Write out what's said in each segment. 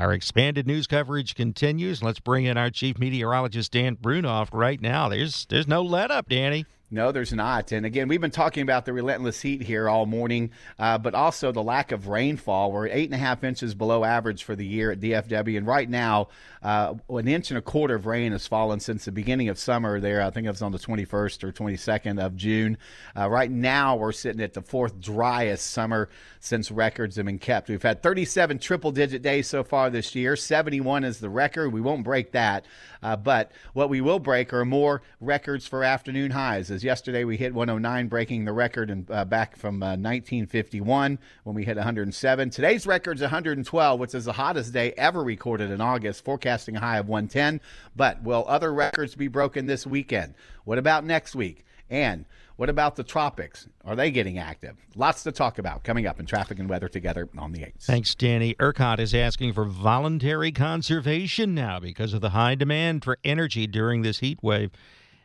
Our expanded news coverage continues. Let's bring in our chief meteorologist Dan Brounoff right now. There's there's no let up, Danny. No, there's not. And again, we've been talking about the relentless heat here all morning, uh, but also the lack of rainfall. We're eight and a half inches below average for the year at DFW. And right now, uh, an inch and a quarter of rain has fallen since the beginning of summer there. I think it was on the 21st or 22nd of June. Uh, right now, we're sitting at the fourth driest summer since records have been kept. We've had 37 triple digit days so far this year. 71 is the record. We won't break that. Uh, but what we will break are more records for afternoon highs. Yesterday we hit 109, breaking the record in, uh, back from 1951 uh, when we hit 107. Today's record is 112, which is the hottest day ever recorded in August, forecasting a high of 110. But will other records be broken this weekend? What about next week? And what about the tropics? Are they getting active? Lots to talk about coming up in traffic and weather together on the 8th. Thanks, Danny. ERCOT is asking for voluntary conservation now because of the high demand for energy during this heat wave.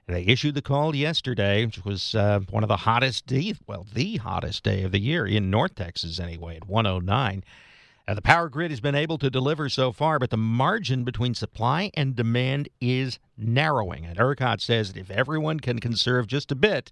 They issued the call yesterday, which was uh, one of the hottest days, well, the hottest day of the year in North Texas anyway, at 109. Now, the power grid has been able to deliver so far, but the margin between supply and demand is narrowing. And ERCOT says that if everyone can conserve just a bit,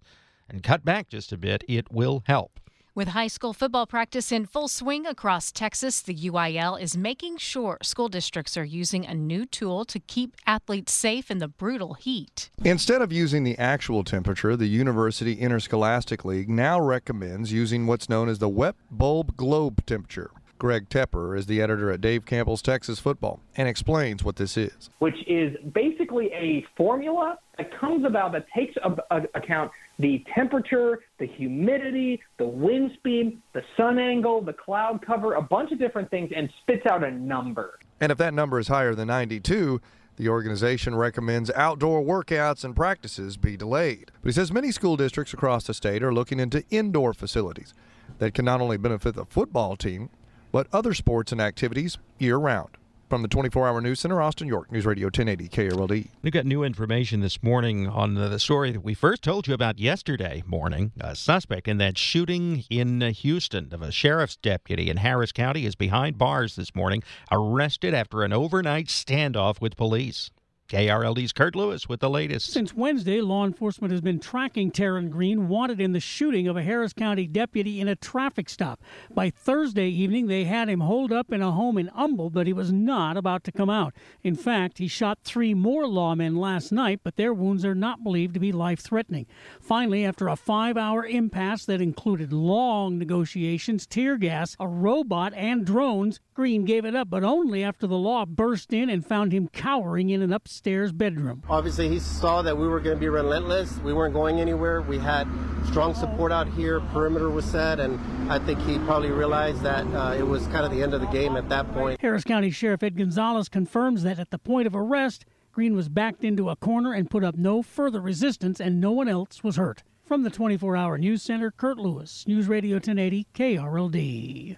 and cut back just a bit, it will help. With high school football practice in full swing across Texas, the UIL is making sure school districts are using a new tool to keep athletes safe in the brutal heat. Instead of using the actual temperature, the University Interscholastic League now recommends using what's known as the wet bulb globe temperature. Greg Tepper is the editor at Dave Campbell's Texas Football and explains what this is. Which is basically a formula that comes about that takes a, a, account the temperature, the humidity, the wind speed, the sun angle, the cloud cover, a bunch of different things, and spits out a number. And if that number is higher than 92, the organization recommends outdoor workouts and practices be delayed. But he says many school districts across the state are looking into indoor facilities that can not only benefit the football team, but other sports and activities year round. From the 24 hour news center, Austin, York, News Radio 1080 KRLD. We've got new information this morning on the story that we first told you about yesterday morning. A suspect in that shooting in uh, Houston of a sheriff's deputy in Harris County is behind bars this morning, arrested after an overnight standoff with police. KRLD's Kurt Lewis with the latest. Since Wednesday, law enforcement has been tracking Taryn Green, wanted in the shooting of a Harris County deputy in a traffic stop. By Thursday evening, they had him holed up in a home in Humble, but he was not about to come out. In fact, he shot three more lawmen last night, but their wounds are not believed to be life threatening. Finally, after a five hour impasse that included long negotiations, tear gas, a robot, and drones, Green gave it up, but only after the law burst in and found him cowering in an upstairs bedroom. Obviously, he saw that we were going to be relentless. We weren't going anywhere. We had strong support out here. Perimeter was set, and I think he probably realized that uh, it was kind of the end of the game at that point. Harris County Sheriff Ed Gonzalez confirms that at the point of arrest, Green was backed into a corner and put up no further resistance, and no one else was hurt. From the 24 hour news center, Kurt Lewis, News Radio 1080, KRLD.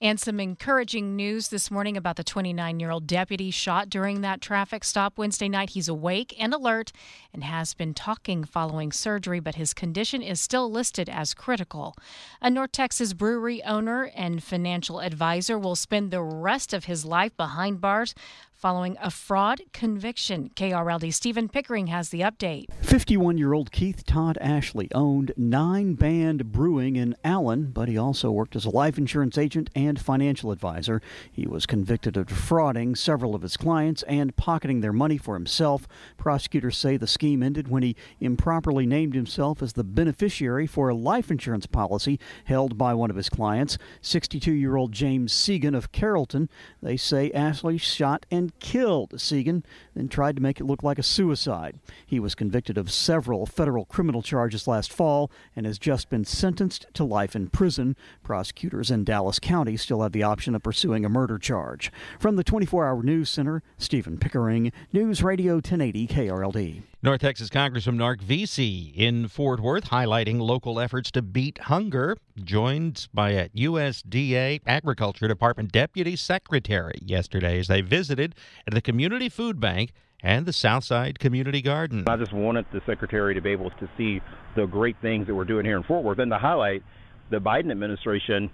And some encouraging news this morning about the 29 year old deputy shot during that traffic stop Wednesday night. He's awake and alert and has been talking following surgery, but his condition is still listed as critical. A North Texas brewery owner and financial advisor will spend the rest of his life behind bars following a fraud conviction. KRLD Stephen Pickering has the update. 51 year old Keith Todd Ashley owned Nine Band Brewing in Allen, but he also worked as a life insurance agent and financial advisor. He was convicted of defrauding several of his clients and pocketing their money for himself. Prosecutors say the scheme ended when he improperly named himself as the beneficiary for a life insurance policy held by one of his clients, 62 year old James Segan of Carrollton. They say Ashley shot and killed Segan, then tried to make it look like a suicide. He was convicted of several federal criminal charges last fall and has just been sentenced to life in prison. Prosecutors in Dallas County still have the option of pursuing a murder charge. From the 24 Hour News Center, Stephen Pickering, News Radio 1080 KRLD. North Texas Congressman Mark Veasey in Fort Worth highlighting local efforts to beat hunger, joined by a USDA Agriculture Department Deputy Secretary yesterday as they visited at the Community Food Bank and the Southside Community Garden. I just wanted the Secretary to be able to see the great things that we're doing here in Fort Worth and to highlight the Biden administration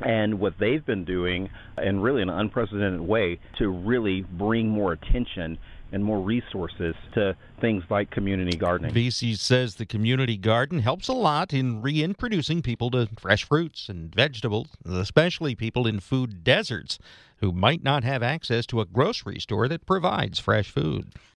and what they've been doing in really an unprecedented way to really bring more attention and more resources to things like community gardening. Veasey says the community garden helps a lot in reintroducing people to fresh fruits and vegetables, especially people in food deserts who might not have access to a grocery store that provides fresh food.